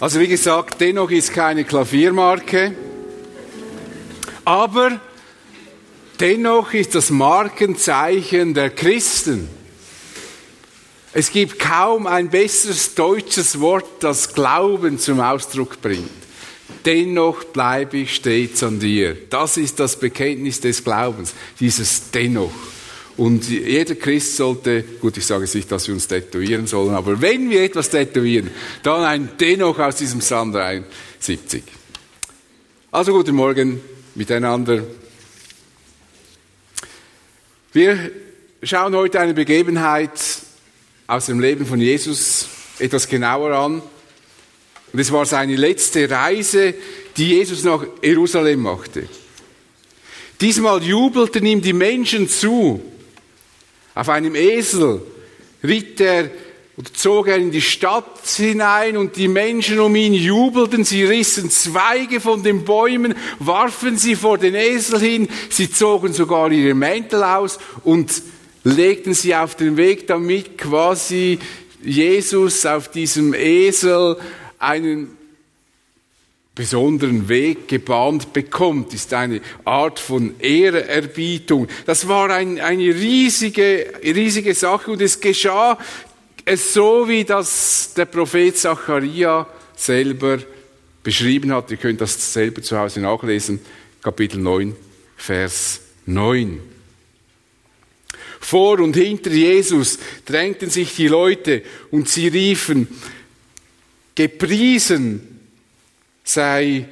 Also wie gesagt, dennoch ist keine Klaviermarke, aber dennoch ist das Markenzeichen der Christen. Es gibt kaum ein besseres deutsches Wort, das Glauben zum Ausdruck bringt. Dennoch bleibe ich stets an dir. Das ist das Bekenntnis des Glaubens, dieses Dennoch. Und jeder Christ sollte, gut, ich sage jetzt nicht, dass wir uns tätowieren sollen, aber wenn wir etwas tätowieren, dann ein Dennoch aus diesem Psalm 73. Also guten Morgen miteinander. Wir schauen heute eine Begebenheit aus dem Leben von Jesus etwas genauer an. Und es war seine letzte Reise, die Jesus nach Jerusalem machte. Diesmal jubelten ihm die Menschen zu. Auf einem Esel ritt er und zog er in die Stadt hinein und die Menschen um ihn jubelten, sie rissen Zweige von den Bäumen, warfen sie vor den Esel hin, sie zogen sogar ihre Mäntel aus und legten sie auf den Weg, damit quasi Jesus auf diesem Esel einen besonderen Weg gebahnt bekommt, ist eine Art von Ehrerbietung. Das war ein, eine riesige, riesige Sache und es geschah es so, wie das der Prophet Zacharia selber beschrieben hat. Ihr könnt das selber zu Hause nachlesen. Kapitel 9, Vers 9. Vor und hinter Jesus drängten sich die Leute und sie riefen, gepriesen sei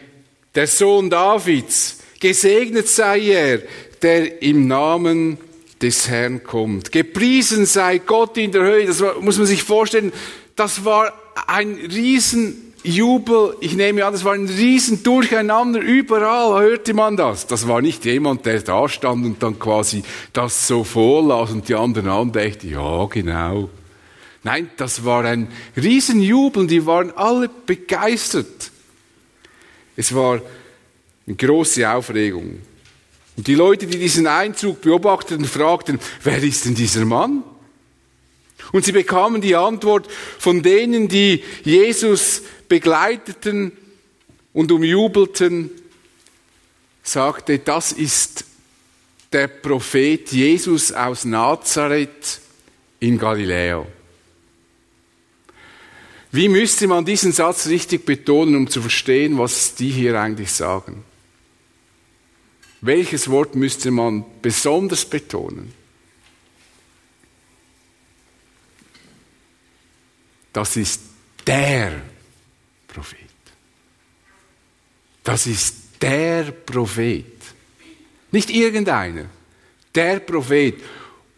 der Sohn Davids, gesegnet sei er, der im Namen des Herrn kommt. Gepriesen sei Gott in der Höhe. Das muss man sich vorstellen. Das war ein Riesenjubel. Ich nehme an, das war ein Riesendurcheinander. Überall hörte man das. Das war nicht jemand, der da stand und dann quasi das so vorlas und die anderen andächten, ja, genau. Nein, das war ein Riesenjubel. Die waren alle begeistert. Es war eine große Aufregung. Und die Leute, die diesen Einzug beobachteten, fragten, wer ist denn dieser Mann? Und sie bekamen die Antwort von denen, die Jesus begleiteten und umjubelten, sagte, das ist der Prophet Jesus aus Nazareth in Galiläa. Wie müsste man diesen Satz richtig betonen, um zu verstehen, was die hier eigentlich sagen? Welches Wort müsste man besonders betonen? Das ist der Prophet. Das ist der Prophet. Nicht irgendeiner. Der Prophet.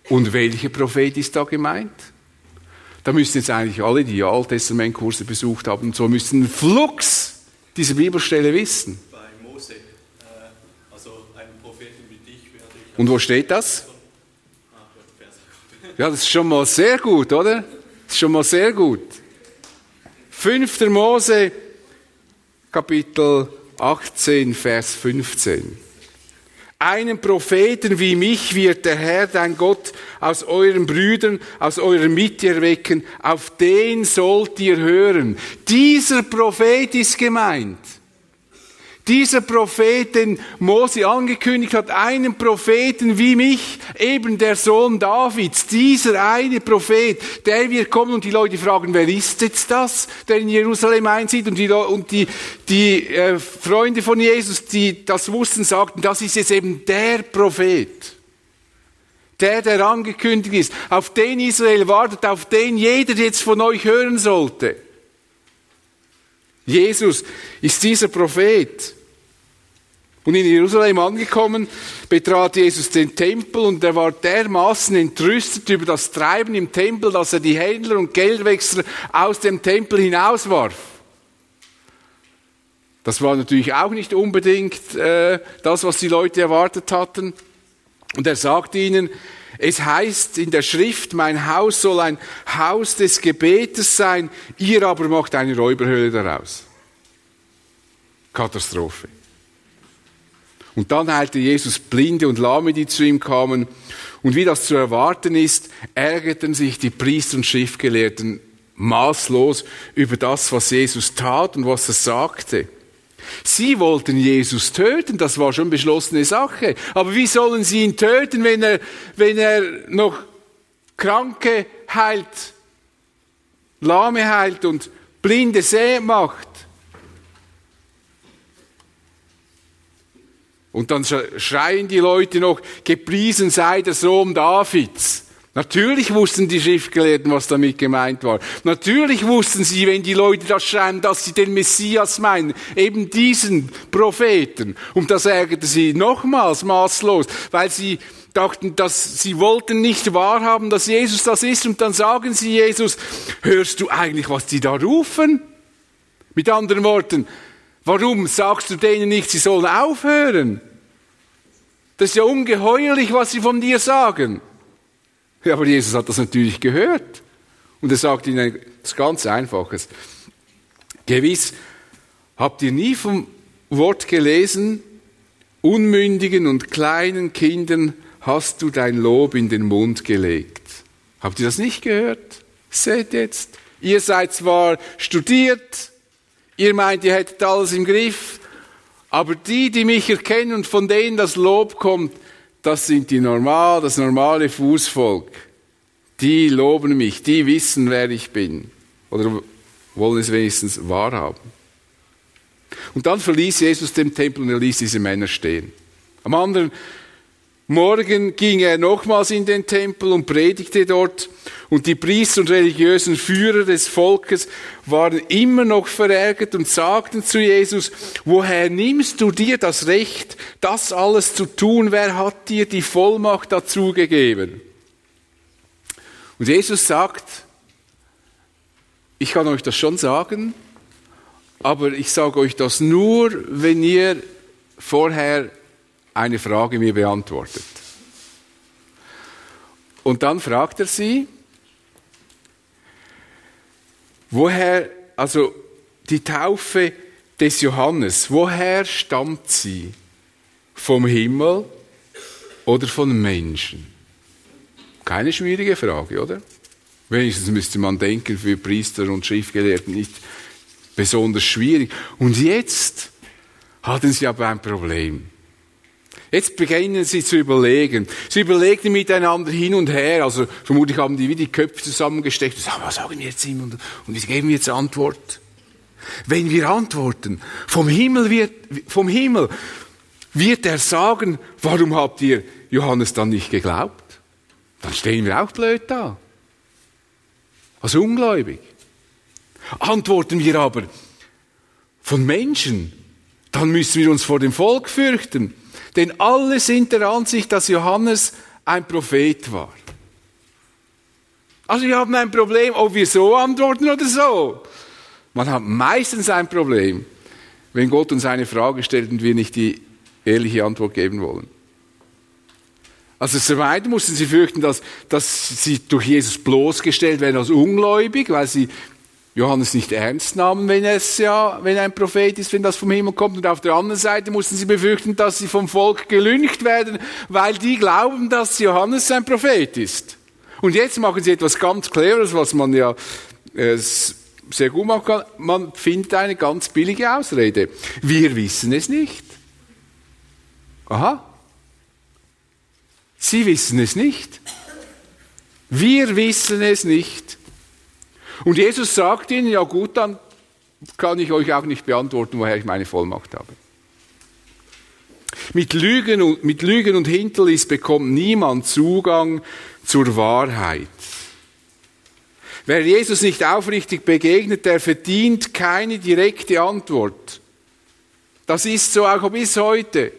Und welcher Prophet ist da gemeint? Da müssen jetzt eigentlich alle, die Alttestamentkurse besucht haben, so müssen flugs diese Bibelstelle wissen. Bei Mose, äh, also einen Propheten wie dich werde ich. Und wo steht das? Ja, das ist schon mal sehr gut, oder? Das ist schon mal sehr gut. 5. Mose, Kapitel 18, Vers 15. Einen Propheten wie mich wird der Herr, dein Gott, aus euren Brüdern, aus eurer Mitte erwecken. Auf den sollt ihr hören. Dieser Prophet ist gemeint. Dieser Prophet, den Mose angekündigt hat, einen Propheten wie mich, eben der Sohn Davids, dieser eine Prophet, der wird kommen und die Leute fragen, wer ist jetzt das, der in Jerusalem einzieht? Und die, und die, die äh, Freunde von Jesus, die das wussten, sagten, das ist jetzt eben der Prophet. Der, der angekündigt ist, auf den Israel wartet, auf den jeder jetzt von euch hören sollte. Jesus ist dieser Prophet. Und in Jerusalem angekommen, betrat Jesus den Tempel und er war dermaßen entrüstet über das Treiben im Tempel, dass er die Händler und Geldwechsler aus dem Tempel hinauswarf. Das war natürlich auch nicht unbedingt äh, das, was die Leute erwartet hatten. Und er sagte ihnen, es heißt in der Schrift, mein Haus soll ein Haus des Gebetes sein, ihr aber macht eine Räuberhöhle daraus. Katastrophe. Und dann heilte Jesus Blinde und Lahme, die zu ihm kamen. Und wie das zu erwarten ist, ärgerten sich die Priester und Schriftgelehrten maßlos über das, was Jesus tat und was er sagte. Sie wollten Jesus töten, das war schon beschlossene Sache. Aber wie sollen sie ihn töten, wenn er, wenn er noch Kranke heilt, Lahme heilt und Blinde sehend macht? Und dann schreien die Leute noch, gepriesen sei der Sohn Davids. Natürlich wussten die Schriftgelehrten, was damit gemeint war. Natürlich wussten sie, wenn die Leute das schreiben, dass sie den Messias meinen, eben diesen Propheten. Und das ärgerte sie nochmals maßlos, weil sie dachten, dass sie wollten nicht wahrhaben, dass Jesus das ist. Und dann sagen sie Jesus, hörst du eigentlich, was die da rufen? Mit anderen Worten, warum sagst du denen nicht, sie sollen aufhören? Das ist ja ungeheuerlich, was sie von dir sagen. Ja, aber Jesus hat das natürlich gehört. Und er sagt ihnen etwas ganz Einfaches. Gewiss, habt ihr nie vom Wort gelesen, unmündigen und kleinen Kindern hast du dein Lob in den Mund gelegt. Habt ihr das nicht gehört? Seht jetzt, ihr seid zwar studiert, ihr meint, ihr hättet alles im Griff, aber die, die mich erkennen und von denen das Lob kommt, das sind die normal, das normale Fußvolk. Die loben mich, die wissen, wer ich bin. Oder wollen es wenigstens wahrhaben. Und dann verließ Jesus den Tempel und er ließ diese Männer stehen. Am anderen Morgen ging er nochmals in den Tempel und predigte dort. Und die Priester und religiösen Führer des Volkes waren immer noch verärgert und sagten zu Jesus, woher nimmst du dir das Recht, das alles zu tun? Wer hat dir die Vollmacht dazu gegeben? Und Jesus sagt, ich kann euch das schon sagen, aber ich sage euch das nur, wenn ihr vorher eine Frage mir beantwortet. Und dann fragt er sie, woher, also die Taufe des Johannes, woher stammt sie? Vom Himmel oder von Menschen? Keine schwierige Frage, oder? Wenigstens müsste man denken, für Priester und Schriftgelehrten nicht besonders schwierig. Und jetzt hatten sie aber ein Problem. Jetzt beginnen sie zu überlegen. Sie überlegen miteinander hin und her. Also vermutlich haben die wie die Köpfe zusammengesteckt und sagen, was sagen wir jetzt ihm und, und wie geben wir jetzt Antwort? Wenn wir antworten, vom Himmel wird, vom Himmel wird er sagen, warum habt ihr Johannes dann nicht geglaubt? Dann stehen wir auch blöd da. Also ungläubig. Antworten wir aber von Menschen, dann müssen wir uns vor dem Volk fürchten. Denn alle sind der Ansicht, dass Johannes ein Prophet war. Also wir haben ein Problem, ob wir so antworten oder so. Man hat meistens ein Problem, wenn Gott uns eine Frage stellt und wir nicht die ehrliche Antwort geben wollen. Also zum einen mussten sie fürchten, dass, dass sie durch Jesus bloßgestellt werden als ungläubig, weil sie Johannes nicht ernst nahmen, wenn es ja, wenn ein Prophet ist, wenn das vom Himmel kommt. Und auf der anderen Seite mussten sie befürchten, dass sie vom Volk gelüncht werden, weil die glauben, dass Johannes ein Prophet ist. Und jetzt machen sie etwas ganz Cleveres, was man ja äh, sehr gut machen kann. Man findet eine ganz billige Ausrede. Wir wissen es nicht. Aha. Sie wissen es nicht. Wir wissen es nicht. Und Jesus sagt ihnen, ja gut, dann kann ich euch auch nicht beantworten, woher ich meine Vollmacht habe. Mit Lügen und, mit Lügen und Hinterliss bekommt niemand Zugang zur Wahrheit. Wer Jesus nicht aufrichtig begegnet, der verdient keine direkte Antwort. Das ist so auch bis heute.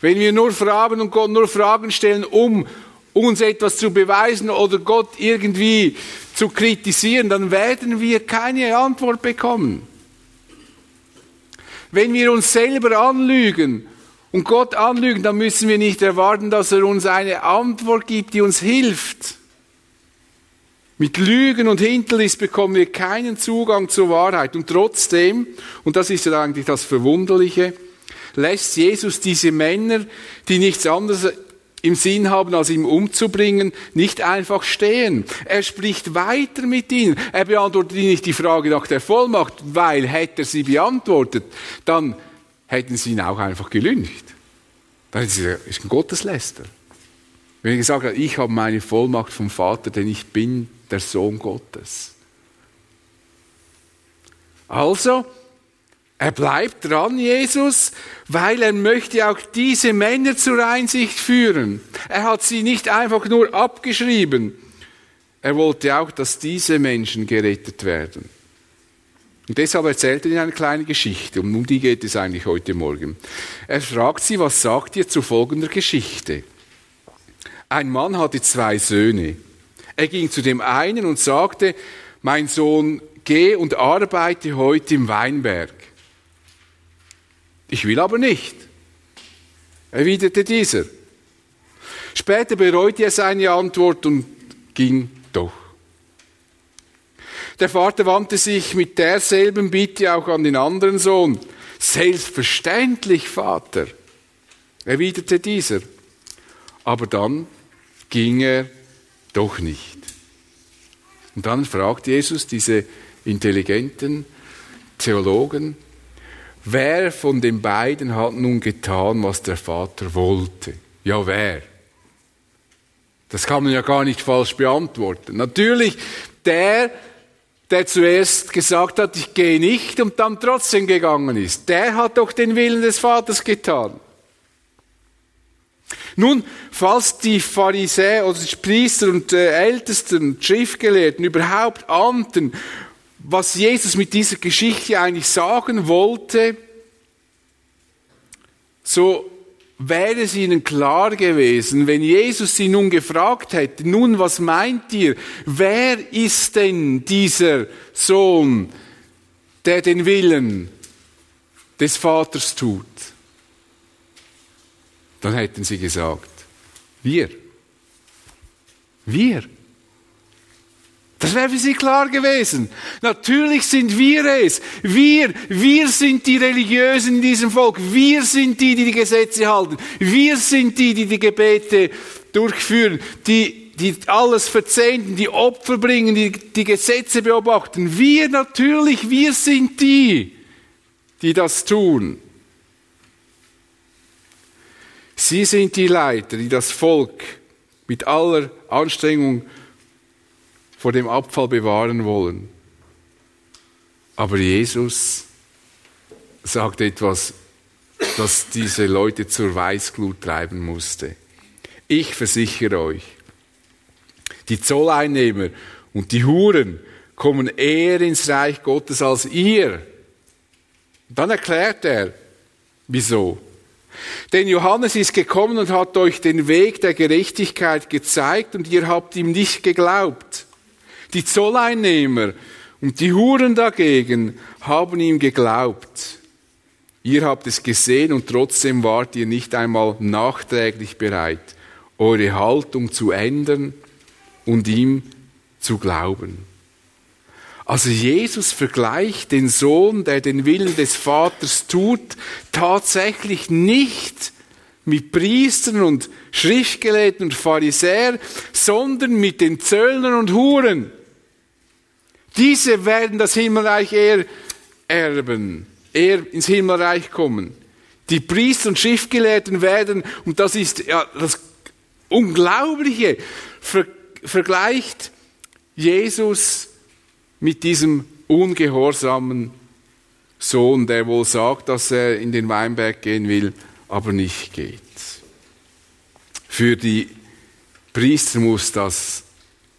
Wenn wir nur fragen und Gott nur Fragen stellen, um uns etwas zu beweisen oder Gott irgendwie zu kritisieren, dann werden wir keine Antwort bekommen. Wenn wir uns selber anlügen und Gott anlügen, dann müssen wir nicht erwarten, dass er uns eine Antwort gibt, die uns hilft. Mit Lügen und Hinterlist bekommen wir keinen Zugang zur Wahrheit. Und trotzdem, und das ist ja eigentlich das Verwunderliche, lässt Jesus diese Männer, die nichts anderes im Sinn haben, als ihm umzubringen, nicht einfach stehen. Er spricht weiter mit ihnen. Er beantwortet ihnen nicht die Frage nach der Vollmacht, weil hätte er sie beantwortet, dann hätten sie ihn auch einfach gelüncht. Dann ist ein Gottesläster. Wenn er gesagt hat, ich habe meine Vollmacht vom Vater, denn ich bin der Sohn Gottes. Also, er bleibt dran, Jesus, weil er möchte auch diese Männer zur Einsicht führen. Er hat sie nicht einfach nur abgeschrieben. Er wollte auch, dass diese Menschen gerettet werden. Und deshalb erzählt er ihnen eine kleine Geschichte, und um die geht es eigentlich heute Morgen. Er fragt sie, was sagt ihr zu folgender Geschichte? Ein Mann hatte zwei Söhne. Er ging zu dem einen und sagte, mein Sohn, geh und arbeite heute im Weinberg. Ich will aber nicht, erwiderte dieser. Später bereute er seine Antwort und ging doch. Der Vater wandte sich mit derselben Bitte auch an den anderen Sohn. Selbstverständlich, Vater, erwiderte dieser. Aber dann ging er doch nicht. Und dann fragt Jesus diese intelligenten Theologen, Wer von den beiden hat nun getan, was der Vater wollte? Ja, wer? Das kann man ja gar nicht falsch beantworten. Natürlich der, der zuerst gesagt hat, ich gehe nicht und dann trotzdem gegangen ist. Der hat doch den Willen des Vaters getan. Nun, falls die Pharisäer oder die Priester und äh, Ältesten, Schriftgelehrten überhaupt ahnten, was Jesus mit dieser Geschichte eigentlich sagen wollte, so wäre es ihnen klar gewesen, wenn Jesus sie nun gefragt hätte, nun was meint ihr, wer ist denn dieser Sohn, der den Willen des Vaters tut? Dann hätten sie gesagt, wir. Wir. Das wäre für sie klar gewesen. Natürlich sind wir es. Wir, wir sind die Religiösen in diesem Volk. Wir sind die, die die Gesetze halten. Wir sind die, die die Gebete durchführen, die, die alles verzehnten, die Opfer bringen, die die Gesetze beobachten. Wir natürlich, wir sind die, die das tun. Sie sind die Leiter, die das Volk mit aller Anstrengung vor dem Abfall bewahren wollen. Aber Jesus sagt etwas, das diese Leute zur Weißglut treiben musste. Ich versichere euch, die Zolleinnehmer und die Huren kommen eher ins Reich Gottes als ihr. Dann erklärt er, wieso. Denn Johannes ist gekommen und hat euch den Weg der Gerechtigkeit gezeigt und ihr habt ihm nicht geglaubt. Die Zolleinnehmer und die Huren dagegen haben ihm geglaubt. Ihr habt es gesehen und trotzdem wart ihr nicht einmal nachträglich bereit, eure Haltung zu ändern und ihm zu glauben. Also Jesus vergleicht den Sohn, der den Willen des Vaters tut, tatsächlich nicht mit Priestern und Schriftgelehrten und Pharisäern, sondern mit den Zöllnern und Huren. Diese werden das Himmelreich eher erben, eher ins Himmelreich kommen. Die Priester und Schriftgelehrten werden, und das ist ja das Unglaubliche, ver vergleicht Jesus mit diesem ungehorsamen Sohn, der wohl sagt, dass er in den Weinberg gehen will, aber nicht geht. Für die Priester muss das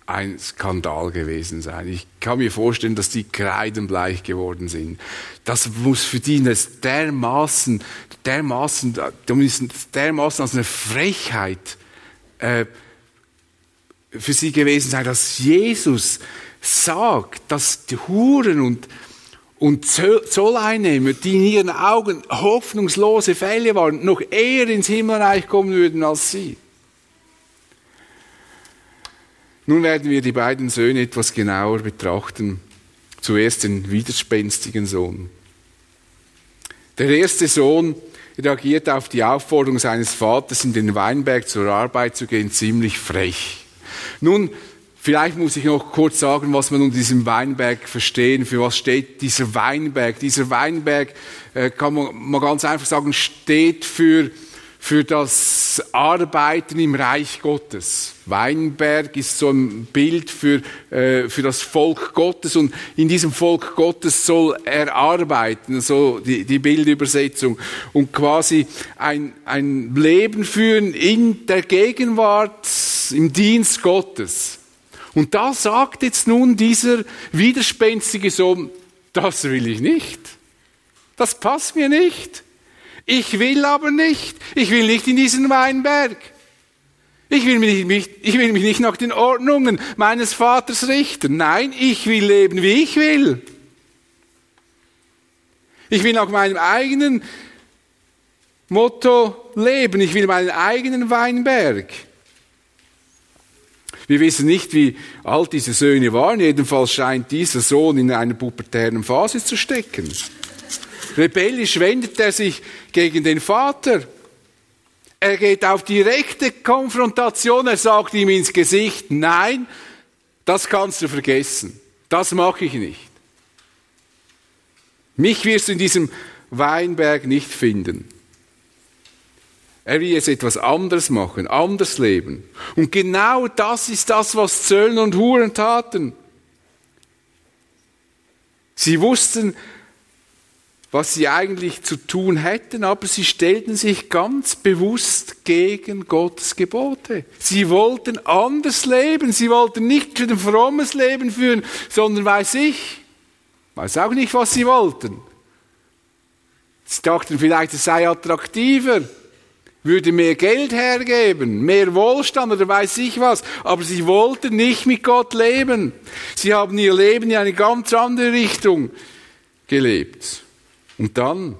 ein Skandal gewesen sein. Ich kann mir vorstellen, dass die kreidenbleich geworden sind. Das muss für die dermaßen, dermaßen, dermaßen als eine Frechheit äh, für sie gewesen sein, dass Jesus sagt, dass die Huren und, und Zolleinnehmer, die in ihren Augen hoffnungslose Fälle waren, noch eher ins Himmelreich kommen würden als sie. Nun werden wir die beiden Söhne etwas genauer betrachten. Zuerst den widerspenstigen Sohn. Der erste Sohn reagiert auf die Aufforderung seines Vaters, in den Weinberg zur Arbeit zu gehen, ziemlich frech. Nun, vielleicht muss ich noch kurz sagen, was man unter diesem Weinberg verstehen. Für was steht dieser Weinberg? Dieser Weinberg, äh, kann man mal ganz einfach sagen, steht für für das Arbeiten im Reich Gottes. Weinberg ist so ein Bild für, äh, für das Volk Gottes und in diesem Volk Gottes soll er arbeiten, so die, die Bildübersetzung, und quasi ein, ein Leben führen in der Gegenwart, im Dienst Gottes. Und da sagt jetzt nun dieser widerspenstige Sohn, das will ich nicht. Das passt mir nicht. Ich will aber nicht. Ich will nicht in diesen Weinberg. Ich will, mich, ich will mich nicht nach den Ordnungen meines Vaters richten. Nein, ich will leben, wie ich will. Ich will nach meinem eigenen Motto leben. Ich will meinen eigenen Weinberg. Wir wissen nicht, wie alt diese Söhne waren. Jedenfalls scheint dieser Sohn in einer pubertären Phase zu stecken. Rebellisch wendet er sich gegen den Vater. Er geht auf direkte Konfrontation. Er sagt ihm ins Gesicht, nein, das kannst du vergessen. Das mache ich nicht. Mich wirst du in diesem Weinberg nicht finden. Er will jetzt etwas anderes machen, anders leben. Und genau das ist das, was Zöllner und Huren taten. Sie wussten, was sie eigentlich zu tun hätten, aber sie stellten sich ganz bewusst gegen Gottes Gebote. Sie wollten anders leben, sie wollten nicht ein frommes Leben führen, sondern weiß ich, weiß auch nicht, was sie wollten. Sie dachten vielleicht, es sei attraktiver, würde mehr Geld hergeben, mehr Wohlstand oder weiß ich was, aber sie wollten nicht mit Gott leben. Sie haben ihr Leben in eine ganz andere Richtung gelebt. Und dann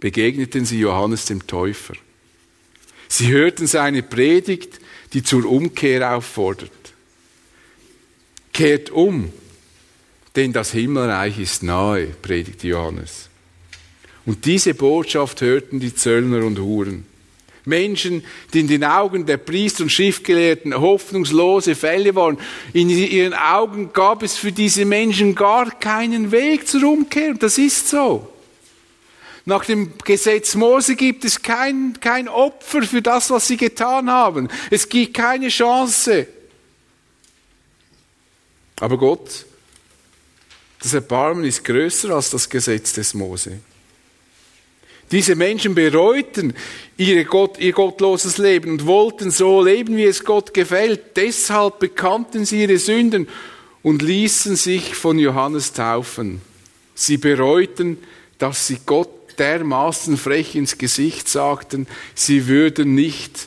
begegneten sie Johannes dem Täufer. Sie hörten seine Predigt, die zur Umkehr auffordert. Kehrt um, denn das Himmelreich ist nahe, predigte Johannes. Und diese Botschaft hörten die Zöllner und Huren. Menschen, die in den Augen der Priester und Schriftgelehrten hoffnungslose Fälle waren. In ihren Augen gab es für diese Menschen gar keinen Weg zur Umkehr. Und das ist so. Nach dem Gesetz Mose gibt es kein, kein Opfer für das, was sie getan haben. Es gibt keine Chance. Aber Gott, das Erbarmen ist größer als das Gesetz des Mose. Diese Menschen bereuten ihre Gott, ihr gottloses Leben und wollten so leben, wie es Gott gefällt. Deshalb bekannten sie ihre Sünden und ließen sich von Johannes taufen. Sie bereuten, dass sie Gott dermaßen frech ins Gesicht sagten, sie würden nicht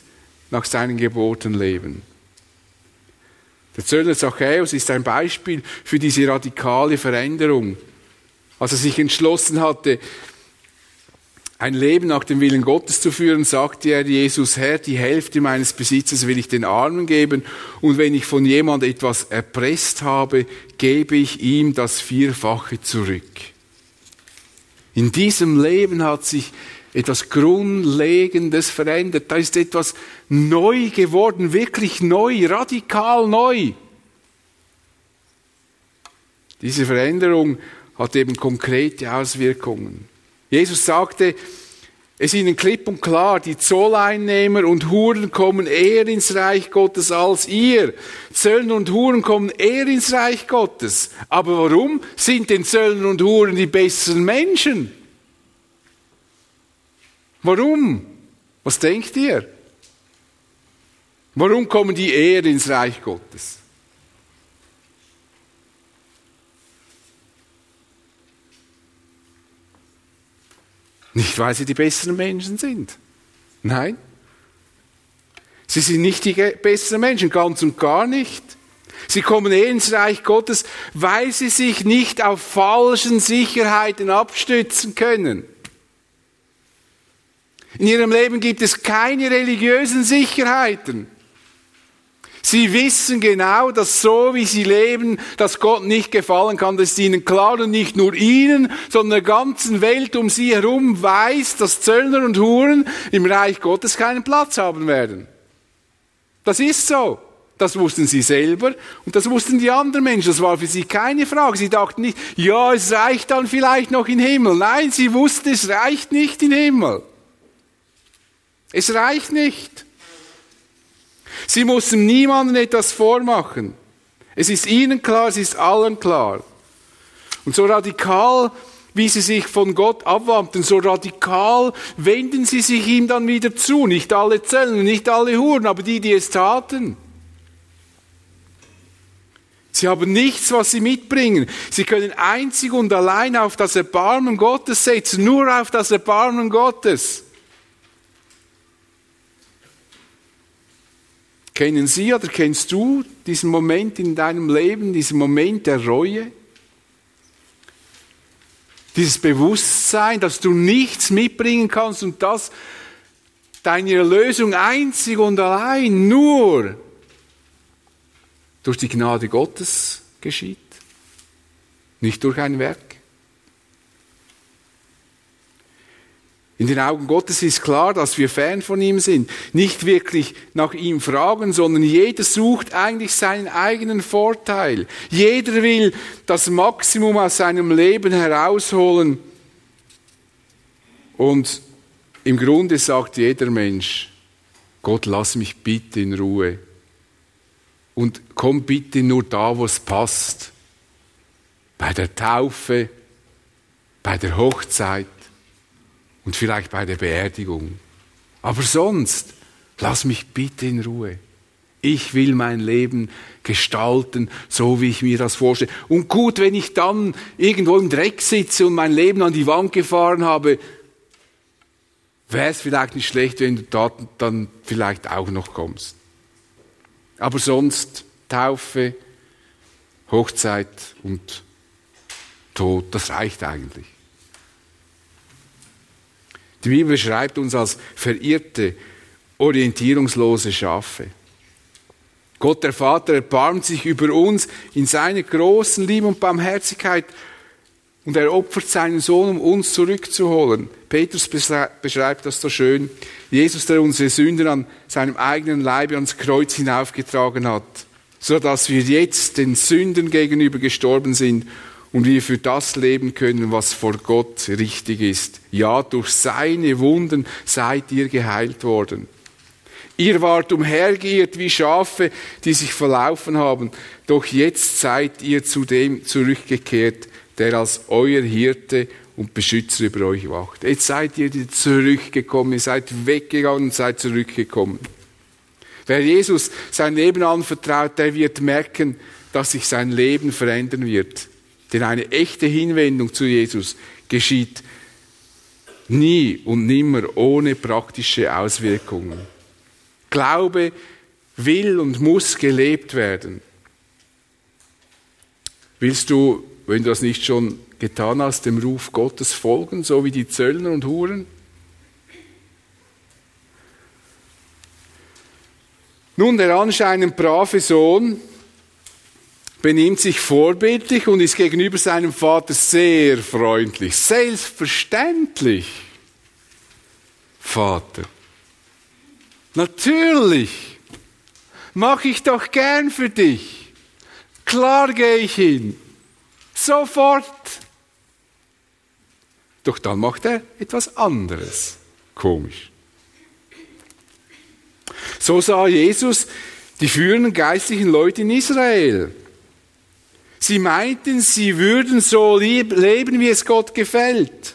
nach seinen Geboten leben. Der Zöllner Zachäus ist ein Beispiel für diese radikale Veränderung. Als er sich entschlossen hatte, ein Leben nach dem Willen Gottes zu führen, sagte er Jesus, Herr, die Hälfte meines Besitzes will ich den Armen geben und wenn ich von jemand etwas erpresst habe, gebe ich ihm das Vierfache zurück. In diesem Leben hat sich etwas Grundlegendes verändert. Da ist etwas neu geworden, wirklich neu, radikal neu. Diese Veränderung hat eben konkrete Auswirkungen. Jesus sagte es ihnen klipp und klar, die Zolleinnehmer und Huren kommen eher ins Reich Gottes als ihr. Zöllner und Huren kommen eher ins Reich Gottes. Aber warum sind denn Zöllner und Huren die besseren Menschen? Warum? Was denkt ihr? Warum kommen die eher ins Reich Gottes? Nicht, weil sie die besseren Menschen sind. Nein. Sie sind nicht die besseren Menschen, ganz und gar nicht. Sie kommen eher ins Reich Gottes, weil sie sich nicht auf falschen Sicherheiten abstützen können. In ihrem Leben gibt es keine religiösen Sicherheiten. Sie wissen genau, dass so wie sie leben, dass Gott nicht gefallen kann. Das ist ihnen klar und nicht nur ihnen, sondern der ganzen Welt um sie herum weiß, dass Zöllner und Huren im Reich Gottes keinen Platz haben werden. Das ist so. Das wussten sie selber und das wussten die anderen Menschen. Das war für sie keine Frage. Sie dachten nicht, ja, es reicht dann vielleicht noch in Himmel. Nein, sie wussten, es reicht nicht in Himmel. Es reicht nicht. Sie mussten niemandem etwas vormachen. Es ist ihnen klar, es ist allen klar. Und so radikal, wie sie sich von Gott abwandten, so radikal wenden sie sich ihm dann wieder zu. Nicht alle Zellen, nicht alle Huren, aber die, die es taten. Sie haben nichts, was sie mitbringen. Sie können einzig und allein auf das Erbarmen Gottes setzen, nur auf das Erbarmen Gottes. Kennen Sie oder kennst du diesen Moment in deinem Leben, diesen Moment der Reue? Dieses Bewusstsein, dass du nichts mitbringen kannst und dass deine Erlösung einzig und allein nur durch die Gnade Gottes geschieht, nicht durch ein Werk. In den Augen Gottes ist klar, dass wir fern von ihm sind, nicht wirklich nach ihm fragen, sondern jeder sucht eigentlich seinen eigenen Vorteil. Jeder will das Maximum aus seinem Leben herausholen. Und im Grunde sagt jeder Mensch, Gott, lass mich bitte in Ruhe und komm bitte nur da, wo es passt. Bei der Taufe, bei der Hochzeit und vielleicht bei der Beerdigung. Aber sonst, lass mich bitte in Ruhe. Ich will mein Leben gestalten, so wie ich mir das vorstelle. Und gut, wenn ich dann irgendwo im Dreck sitze und mein Leben an die Wand gefahren habe, wäre es vielleicht nicht schlecht, wenn du da dann vielleicht auch noch kommst. Aber sonst Taufe, Hochzeit und Tod, das reicht eigentlich. Die Bibel beschreibt uns als verirrte, orientierungslose Schafe. Gott der Vater erbarmt sich über uns in seiner großen Liebe und Barmherzigkeit und er opfert seinen Sohn, um uns zurückzuholen. Petrus beschreibt das so schön. Jesus, der unsere Sünden an seinem eigenen Leibe ans Kreuz hinaufgetragen hat, so dass wir jetzt den Sünden gegenüber gestorben sind und wir für das leben können, was vor Gott richtig ist. Ja, durch seine Wunden seid ihr geheilt worden. Ihr wart umhergeirrt wie Schafe, die sich verlaufen haben, doch jetzt seid ihr zu dem zurückgekehrt, der als euer Hirte und Beschützer über euch wacht. Jetzt seid ihr zurückgekommen, ihr seid weggegangen und seid zurückgekommen. Wer Jesus sein Leben anvertraut, der wird merken, dass sich sein Leben verändern wird. Denn eine echte Hinwendung zu Jesus geschieht nie und nimmer ohne praktische Auswirkungen. Glaube will und muss gelebt werden. Willst du wenn du das nicht schon getan hast, dem Ruf Gottes folgen, so wie die Zöllner und Huren? Nun, der anscheinend brave Sohn benimmt sich vorbildlich und ist gegenüber seinem Vater sehr freundlich. Selbstverständlich. Vater. Natürlich. Mache ich doch gern für dich. Klar gehe ich hin. Sofort. Doch dann macht er etwas anderes. Komisch. So sah Jesus die führenden geistlichen Leute in Israel. Sie meinten, sie würden so leben, wie es Gott gefällt.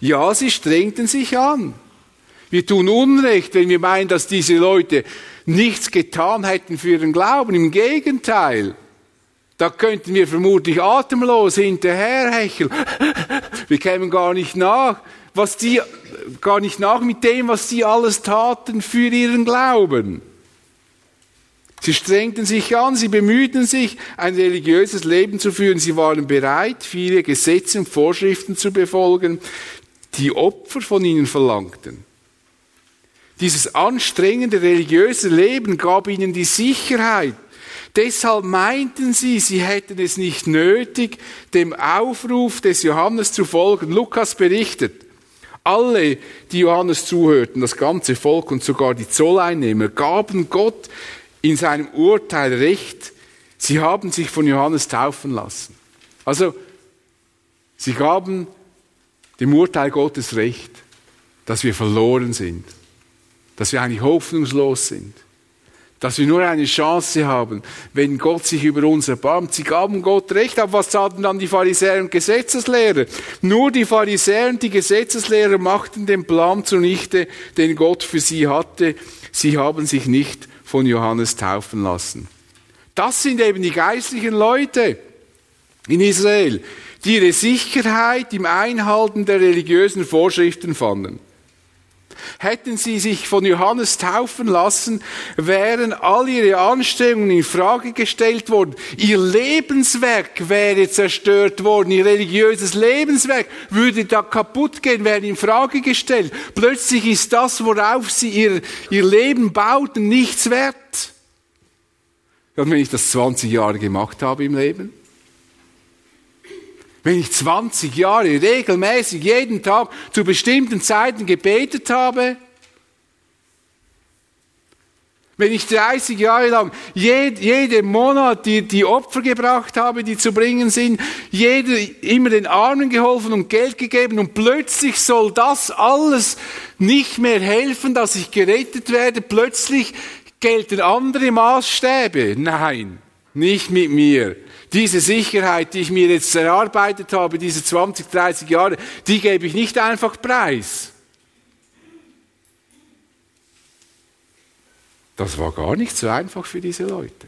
Ja, sie strengten sich an. Wir tun Unrecht, wenn wir meinen, dass diese Leute nichts getan hätten für ihren Glauben. Im Gegenteil. Da könnten wir vermutlich atemlos hinterherhecheln. Wir kämen gar nicht nach, was die, gar nicht nach mit dem, was sie alles taten für ihren Glauben. Sie strengten sich an, sie bemühten sich, ein religiöses Leben zu führen. Sie waren bereit, viele Gesetze und Vorschriften zu befolgen, die Opfer von ihnen verlangten. Dieses anstrengende religiöse Leben gab ihnen die Sicherheit. Deshalb meinten sie, sie hätten es nicht nötig, dem Aufruf des Johannes zu folgen. Lukas berichtet, alle, die Johannes zuhörten, das ganze Volk und sogar die Zolleinnehmer, gaben Gott in seinem Urteil recht. Sie haben sich von Johannes taufen lassen. Also, sie gaben dem Urteil Gottes recht, dass wir verloren sind, dass wir eigentlich hoffnungslos sind, dass wir nur eine Chance haben, wenn Gott sich über uns erbarmt. Sie gaben Gott recht, aber was sagten dann die Pharisäer und Gesetzeslehrer? Nur die Pharisäer und die Gesetzeslehrer machten den Plan zunichte, den Gott für sie hatte. Sie haben sich nicht von Johannes taufen lassen. Das sind eben die geistlichen Leute in Israel, die ihre Sicherheit im Einhalten der religiösen Vorschriften fanden. Hätten sie sich von Johannes taufen lassen, wären all ihre Anstrengungen in Frage gestellt worden. Ihr Lebenswerk wäre zerstört worden. Ihr religiöses Lebenswerk würde da kaputt gehen, wäre in Frage gestellt. Plötzlich ist das, worauf sie ihr, ihr Leben bauten, nichts wert. Und wenn ich das 20 Jahre gemacht habe im Leben, wenn ich 20 Jahre regelmäßig jeden Tag zu bestimmten Zeiten gebetet habe, wenn ich 30 Jahre lang jed, jeden Monat die, die Opfer gebracht habe, die zu bringen sind, jede, immer den Armen geholfen und Geld gegeben und plötzlich soll das alles nicht mehr helfen, dass ich gerettet werde, plötzlich gelten andere Maßstäbe. Nein, nicht mit mir. Diese Sicherheit, die ich mir jetzt erarbeitet habe, diese 20, 30 Jahre, die gebe ich nicht einfach preis. Das war gar nicht so einfach für diese Leute.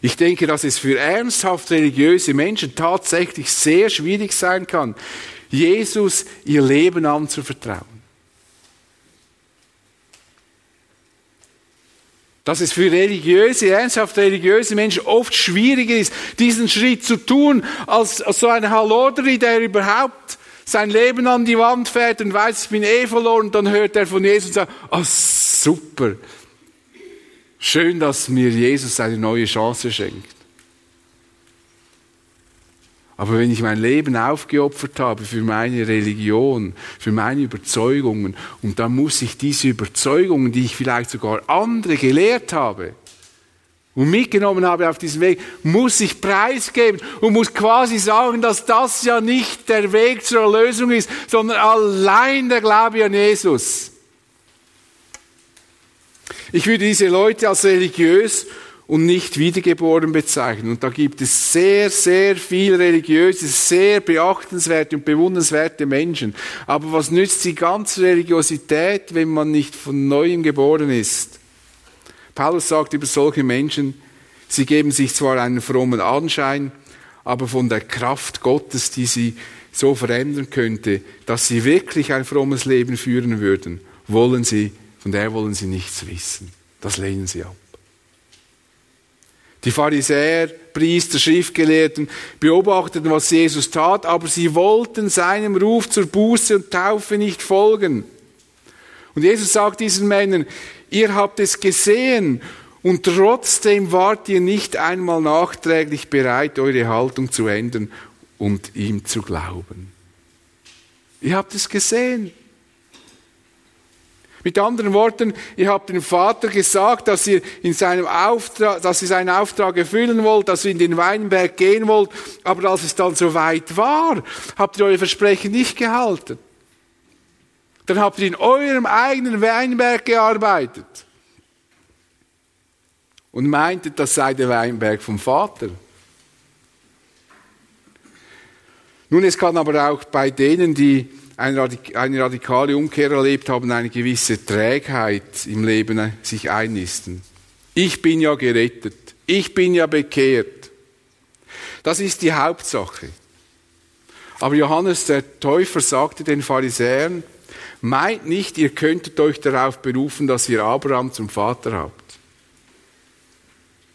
Ich denke, dass es für ernsthaft religiöse Menschen tatsächlich sehr schwierig sein kann, Jesus ihr Leben anzuvertrauen. Dass es für religiöse, ernsthaft religiöse Menschen oft schwieriger ist, diesen Schritt zu tun, als, so ein Hallodri, der überhaupt sein Leben an die Wand fährt und weiß, ich bin eh verloren, und dann hört er von Jesus und sagt, oh super, schön, dass mir Jesus eine neue Chance schenkt. Aber wenn ich mein Leben aufgeopfert habe für meine Religion, für meine Überzeugungen, und dann muss ich diese Überzeugungen, die ich vielleicht sogar andere gelehrt habe und mitgenommen habe auf diesem Weg, muss ich preisgeben und muss quasi sagen, dass das ja nicht der Weg zur Erlösung ist, sondern allein der Glaube an Jesus. Ich würde diese Leute als religiös und nicht wiedergeboren bezeichnen. Und da gibt es sehr, sehr viel religiöse, sehr beachtenswerte und bewundernswerte Menschen. Aber was nützt die ganze Religiosität, wenn man nicht von neuem geboren ist? Paulus sagt über solche Menschen, sie geben sich zwar einen frommen Anschein, aber von der Kraft Gottes, die sie so verändern könnte, dass sie wirklich ein frommes Leben führen würden, wollen sie, von der wollen sie nichts wissen. Das lehnen sie ab. Die Pharisäer, Priester, Schriftgelehrten beobachteten, was Jesus tat, aber sie wollten seinem Ruf zur Buße und Taufe nicht folgen. Und Jesus sagt diesen Männern, ihr habt es gesehen und trotzdem wart ihr nicht einmal nachträglich bereit, eure Haltung zu ändern und ihm zu glauben. Ihr habt es gesehen. Mit anderen Worten, ihr habt dem Vater gesagt, dass ihr in seinem Auftrag, dass ihr seinen Auftrag erfüllen wollt, dass ihr in den Weinberg gehen wollt, aber als es dann so weit war, habt ihr euer Versprechen nicht gehalten. Dann habt ihr in eurem eigenen Weinberg gearbeitet und meintet, das sei der Weinberg vom Vater. Nun, es kann aber auch bei denen, die eine radikale Umkehr erlebt haben, eine gewisse Trägheit im Leben sich einnisten. Ich bin ja gerettet. Ich bin ja bekehrt. Das ist die Hauptsache. Aber Johannes der Täufer sagte den Pharisäern, meint nicht, ihr könntet euch darauf berufen, dass ihr Abraham zum Vater habt.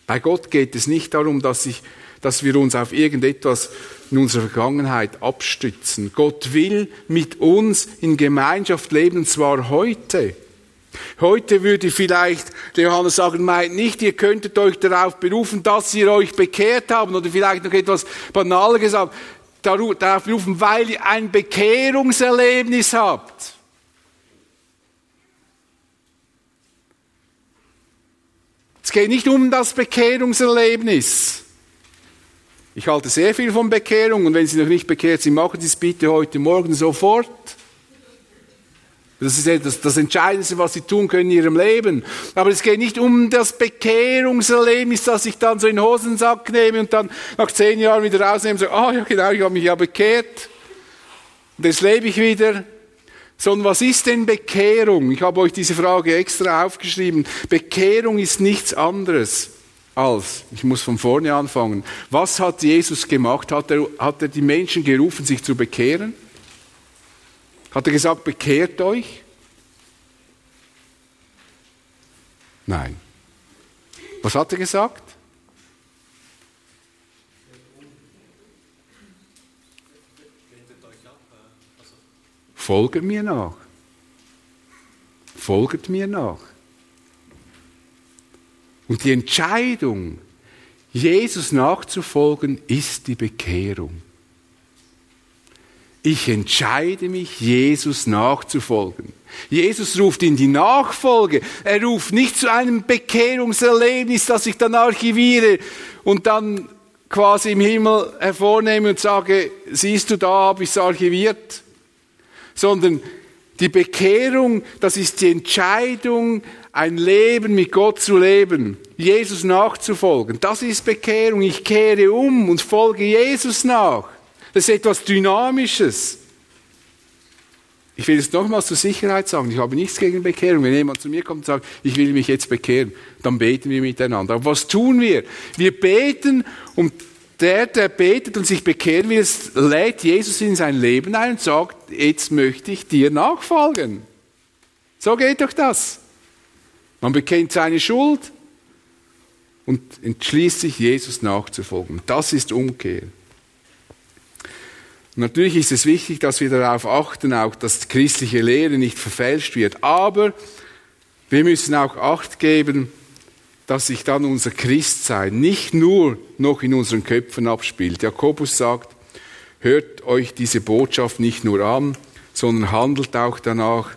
Bei Gott geht es nicht darum, dass ich dass wir uns auf irgendetwas in unserer Vergangenheit abstützen. Gott will mit uns in Gemeinschaft leben, zwar heute. Heute würde vielleicht der Johannes sagen, meint nicht, ihr könntet euch darauf berufen, dass ihr euch bekehrt habt, oder vielleicht noch etwas banaler gesagt, darauf berufen, weil ihr ein Bekehrungserlebnis habt. Es geht nicht um das Bekehrungserlebnis. Ich halte sehr viel von Bekehrung und wenn Sie noch nicht bekehrt sind, machen Sie es bitte heute Morgen sofort. Das ist das, das Entscheidendste, was Sie tun können in Ihrem Leben. Aber es geht nicht um das Bekehrungserlebnis, dass ich dann so in den Hosensack nehme und dann nach zehn Jahren wieder rausnehme und sage, ah oh, ja genau, ich habe mich ja bekehrt. Und jetzt lebe ich wieder. Sondern was ist denn Bekehrung? Ich habe euch diese Frage extra aufgeschrieben. Bekehrung ist nichts anderes als, ich muss von vorne anfangen, was hat Jesus gemacht? Hat er, hat er die Menschen gerufen, sich zu bekehren? Hat er gesagt, bekehrt euch? Nein. Was hat er gesagt? Folgt mir nach. Folgt mir nach. Und die Entscheidung, Jesus nachzufolgen, ist die Bekehrung. Ich entscheide mich, Jesus nachzufolgen. Jesus ruft in die Nachfolge. Er ruft nicht zu einem Bekehrungserlebnis, das ich dann archiviere und dann quasi im Himmel hervornehme und sage, siehst du, da habe ich es archiviert sondern die Bekehrung, das ist die Entscheidung, ein Leben mit Gott zu leben, Jesus nachzufolgen. Das ist Bekehrung. Ich kehre um und folge Jesus nach. Das ist etwas Dynamisches. Ich will es nochmals zur Sicherheit sagen, ich habe nichts gegen Bekehrung. Wenn jemand zu mir kommt und sagt, ich will mich jetzt bekehren, dann beten wir miteinander. Aber was tun wir? Wir beten um der, der betet und sich bekehren will, lädt Jesus in sein Leben ein und sagt, jetzt möchte ich dir nachfolgen. So geht doch das. Man bekennt seine Schuld und entschließt sich, Jesus nachzufolgen. Das ist Umkehr. natürlich ist es wichtig, dass wir darauf achten, auch dass christliche Lehre nicht verfälscht wird. Aber wir müssen auch Acht geben, dass sich dann unser Christsein nicht nur noch in unseren Köpfen abspielt. Jakobus sagt, hört euch diese Botschaft nicht nur an, sondern handelt auch danach,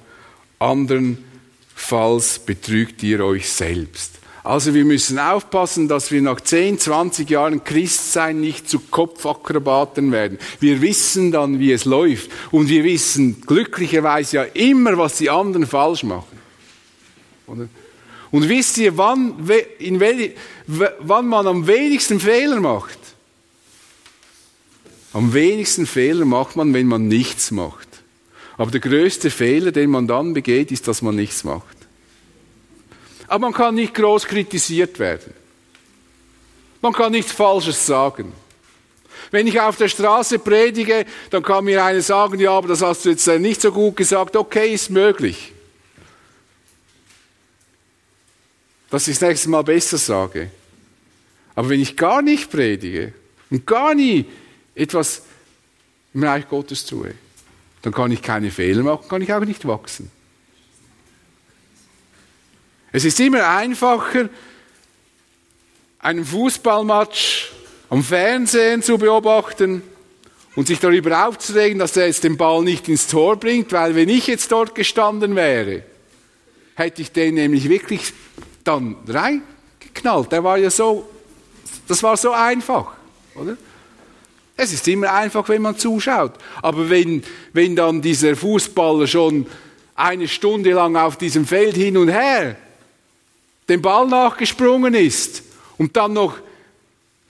andernfalls betrügt ihr euch selbst. Also wir müssen aufpassen, dass wir nach 10, 20 Jahren Christsein nicht zu Kopfakrobaten werden. Wir wissen dann, wie es läuft. Und wir wissen glücklicherweise ja immer, was die anderen falsch machen. Oder? Und wisst ihr, wann, in wel, wann man am wenigsten Fehler macht? Am wenigsten Fehler macht man, wenn man nichts macht. Aber der größte Fehler, den man dann begeht, ist, dass man nichts macht. Aber man kann nicht groß kritisiert werden. Man kann nichts Falsches sagen. Wenn ich auf der Straße predige, dann kann mir einer sagen, ja, aber das hast du jetzt nicht so gut gesagt. Okay, ist möglich. Dass ich das nächste Mal besser sage. Aber wenn ich gar nicht predige und gar nie etwas im Reich Gottes tue, dann kann ich keine Fehler machen, kann ich auch nicht wachsen. Es ist immer einfacher, einen Fußballmatch am Fernsehen zu beobachten und sich darüber aufzuregen, dass er jetzt den Ball nicht ins Tor bringt, weil wenn ich jetzt dort gestanden wäre, hätte ich den nämlich wirklich dann reingeknallt. Der war ja so, das war so einfach, oder? Es ist immer einfach, wenn man zuschaut. Aber wenn, wenn dann dieser Fußballer schon eine Stunde lang auf diesem Feld hin und her den Ball nachgesprungen ist und dann noch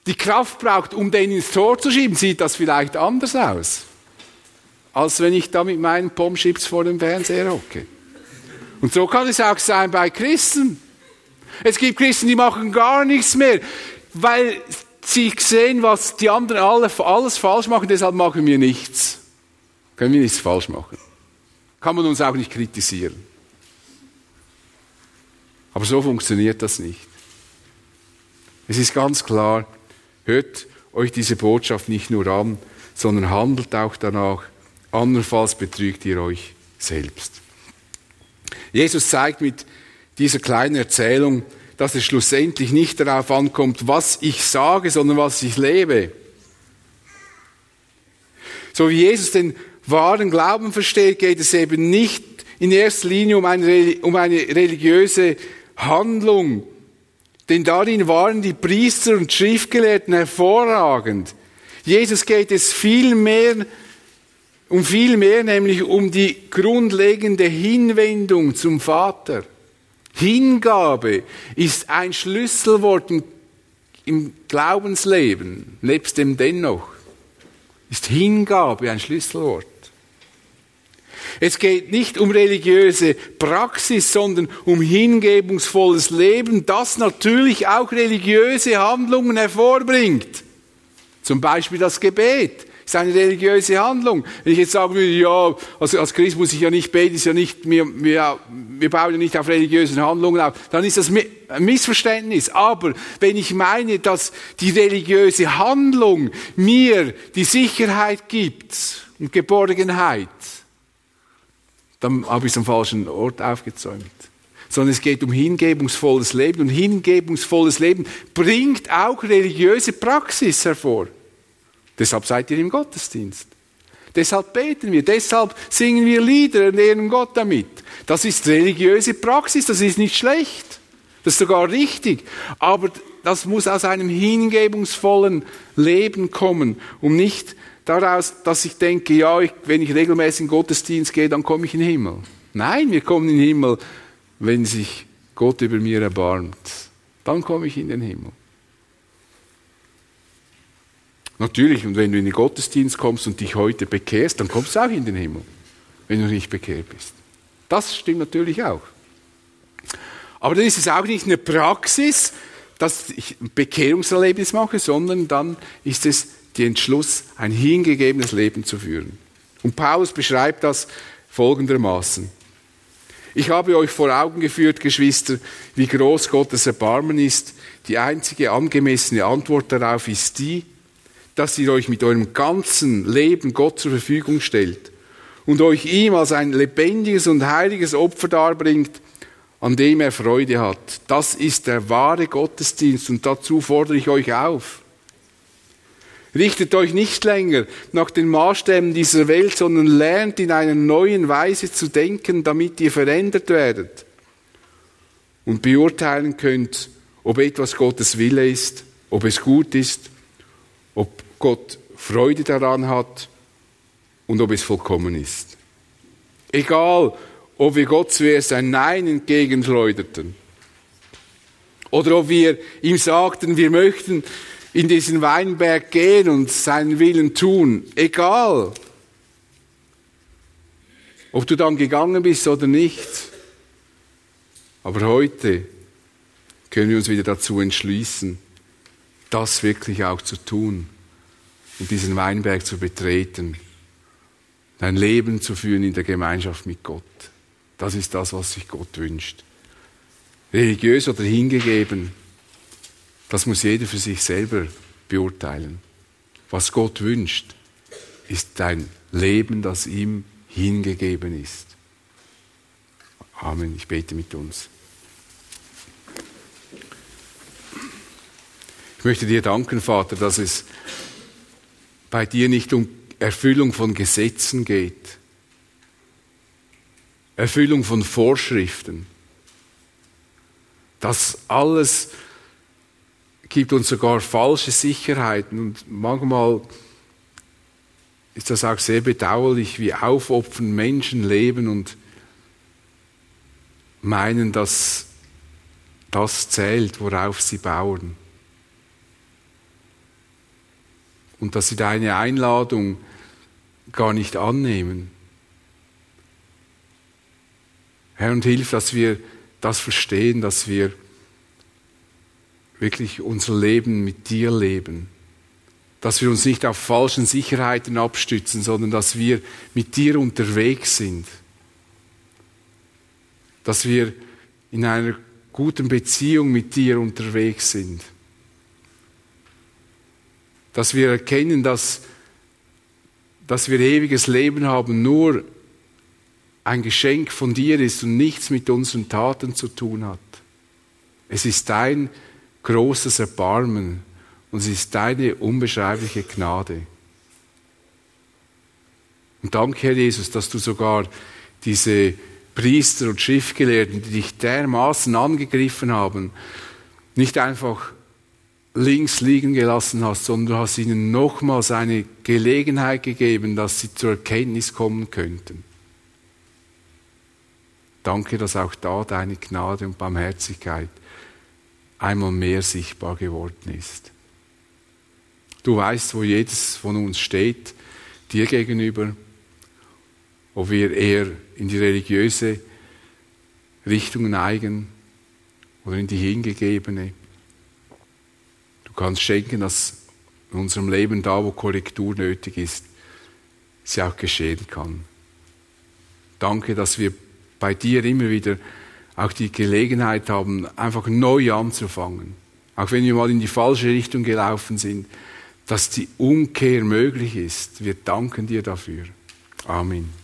die Kraft braucht, um den ins Tor zu schieben, sieht das vielleicht anders aus, als wenn ich da mit meinen Pomschips vor dem Fernseher hocke. Und so kann es auch sein bei Christen. Es gibt Christen, die machen gar nichts mehr, weil sie sehen, was die anderen alle, alles falsch machen, deshalb machen wir nichts. Können wir nichts falsch machen. Kann man uns auch nicht kritisieren. Aber so funktioniert das nicht. Es ist ganz klar, hört euch diese Botschaft nicht nur an, sondern handelt auch danach, andernfalls betrügt ihr euch selbst. Jesus zeigt mit dieser kleinen Erzählung, dass es schlussendlich nicht darauf ankommt, was ich sage, sondern was ich lebe. So wie Jesus den wahren Glauben versteht, geht es eben nicht in erster Linie um eine, um eine religiöse Handlung, denn darin waren die Priester und Schriftgelehrten hervorragend. Jesus geht es viel mehr, um viel mehr, nämlich um die grundlegende Hinwendung zum Vater. Hingabe ist ein Schlüsselwort im Glaubensleben, nebst dem Dennoch. Ist Hingabe ein Schlüsselwort. Es geht nicht um religiöse Praxis, sondern um hingebungsvolles Leben, das natürlich auch religiöse Handlungen hervorbringt. Zum Beispiel das Gebet ist eine religiöse Handlung. Wenn ich jetzt sagen würde, ja, also als Christ muss ich ja nicht beten, ist ja nicht, wir, wir, wir bauen ja nicht auf religiösen Handlungen auf, dann ist das ein Missverständnis. Aber wenn ich meine, dass die religiöse Handlung mir die Sicherheit gibt und Geborgenheit, dann habe ich es am falschen Ort aufgezäumt. Sondern es geht um hingebungsvolles Leben und hingebungsvolles Leben bringt auch religiöse Praxis hervor. Deshalb seid ihr im Gottesdienst. Deshalb beten wir, deshalb singen wir Lieder und ehren Gott damit. Das ist religiöse Praxis, das ist nicht schlecht. Das ist sogar richtig. Aber das muss aus einem hingebungsvollen Leben kommen, um nicht daraus, dass ich denke, ja, ich, wenn ich regelmäßig in Gottesdienst gehe, dann komme ich in den Himmel. Nein, wir kommen in den Himmel, wenn sich Gott über mir erbarmt. Dann komme ich in den Himmel. Natürlich, und wenn du in den Gottesdienst kommst und dich heute bekehrst, dann kommst du auch in den Himmel, wenn du nicht bekehrt bist. Das stimmt natürlich auch. Aber dann ist es auch nicht eine Praxis, dass ich ein Bekehrungserlebnis mache, sondern dann ist es den Entschluss, ein hingegebenes Leben zu führen. Und Paulus beschreibt das folgendermaßen. Ich habe euch vor Augen geführt, Geschwister, wie groß Gottes Erbarmen ist. Die einzige angemessene Antwort darauf ist die, dass ihr euch mit eurem ganzen Leben Gott zur Verfügung stellt und euch ihm als ein lebendiges und heiliges Opfer darbringt, an dem er Freude hat. Das ist der wahre Gottesdienst und dazu fordere ich euch auf. Richtet euch nicht länger nach den Maßstäben dieser Welt, sondern lernt in einer neuen Weise zu denken, damit ihr verändert werdet und beurteilen könnt, ob etwas Gottes Wille ist, ob es gut ist, ob Gott Freude daran hat und ob es vollkommen ist. Egal, ob wir Gott zuerst ein Nein entgegenschleuderten oder ob wir ihm sagten, wir möchten in diesen Weinberg gehen und seinen Willen tun. Egal, ob du dann gegangen bist oder nicht. Aber heute können wir uns wieder dazu entschließen, das wirklich auch zu tun und diesen Weinberg zu betreten, dein Leben zu führen in der Gemeinschaft mit Gott. Das ist das, was sich Gott wünscht. Religiös oder hingegeben, das muss jeder für sich selber beurteilen. Was Gott wünscht, ist ein Leben, das ihm hingegeben ist. Amen. Ich bete mit uns. Ich möchte dir danken, Vater, dass es bei dir nicht um Erfüllung von Gesetzen geht, Erfüllung von Vorschriften, dass alles gibt uns sogar falsche Sicherheiten und manchmal ist das auch sehr bedauerlich, wie aufopfern Menschen leben und meinen, dass das zählt, worauf sie bauen. Und dass sie deine Einladung gar nicht annehmen. Herr, und hilf, dass wir das verstehen, dass wir wirklich unser Leben mit dir leben. Dass wir uns nicht auf falschen Sicherheiten abstützen, sondern dass wir mit dir unterwegs sind. Dass wir in einer guten Beziehung mit dir unterwegs sind. Dass wir erkennen, dass, dass wir ewiges Leben haben, nur ein Geschenk von dir ist und nichts mit unseren Taten zu tun hat. Es ist dein großes Erbarmen und es ist deine unbeschreibliche Gnade. Und danke, Herr Jesus, dass du sogar diese Priester und Schriftgelehrten, die dich dermaßen angegriffen haben, nicht einfach links liegen gelassen hast, sondern du hast ihnen nochmals eine Gelegenheit gegeben, dass sie zur Erkenntnis kommen könnten. Danke, dass auch da deine Gnade und Barmherzigkeit einmal mehr sichtbar geworden ist. Du weißt, wo jedes von uns steht, dir gegenüber, ob wir eher in die religiöse Richtung neigen oder in die hingegebene. Du kannst schenken, dass in unserem Leben da, wo Korrektur nötig ist, sie auch geschehen kann. Danke, dass wir bei dir immer wieder auch die Gelegenheit haben, einfach neu anzufangen. Auch wenn wir mal in die falsche Richtung gelaufen sind, dass die Umkehr möglich ist. Wir danken dir dafür. Amen.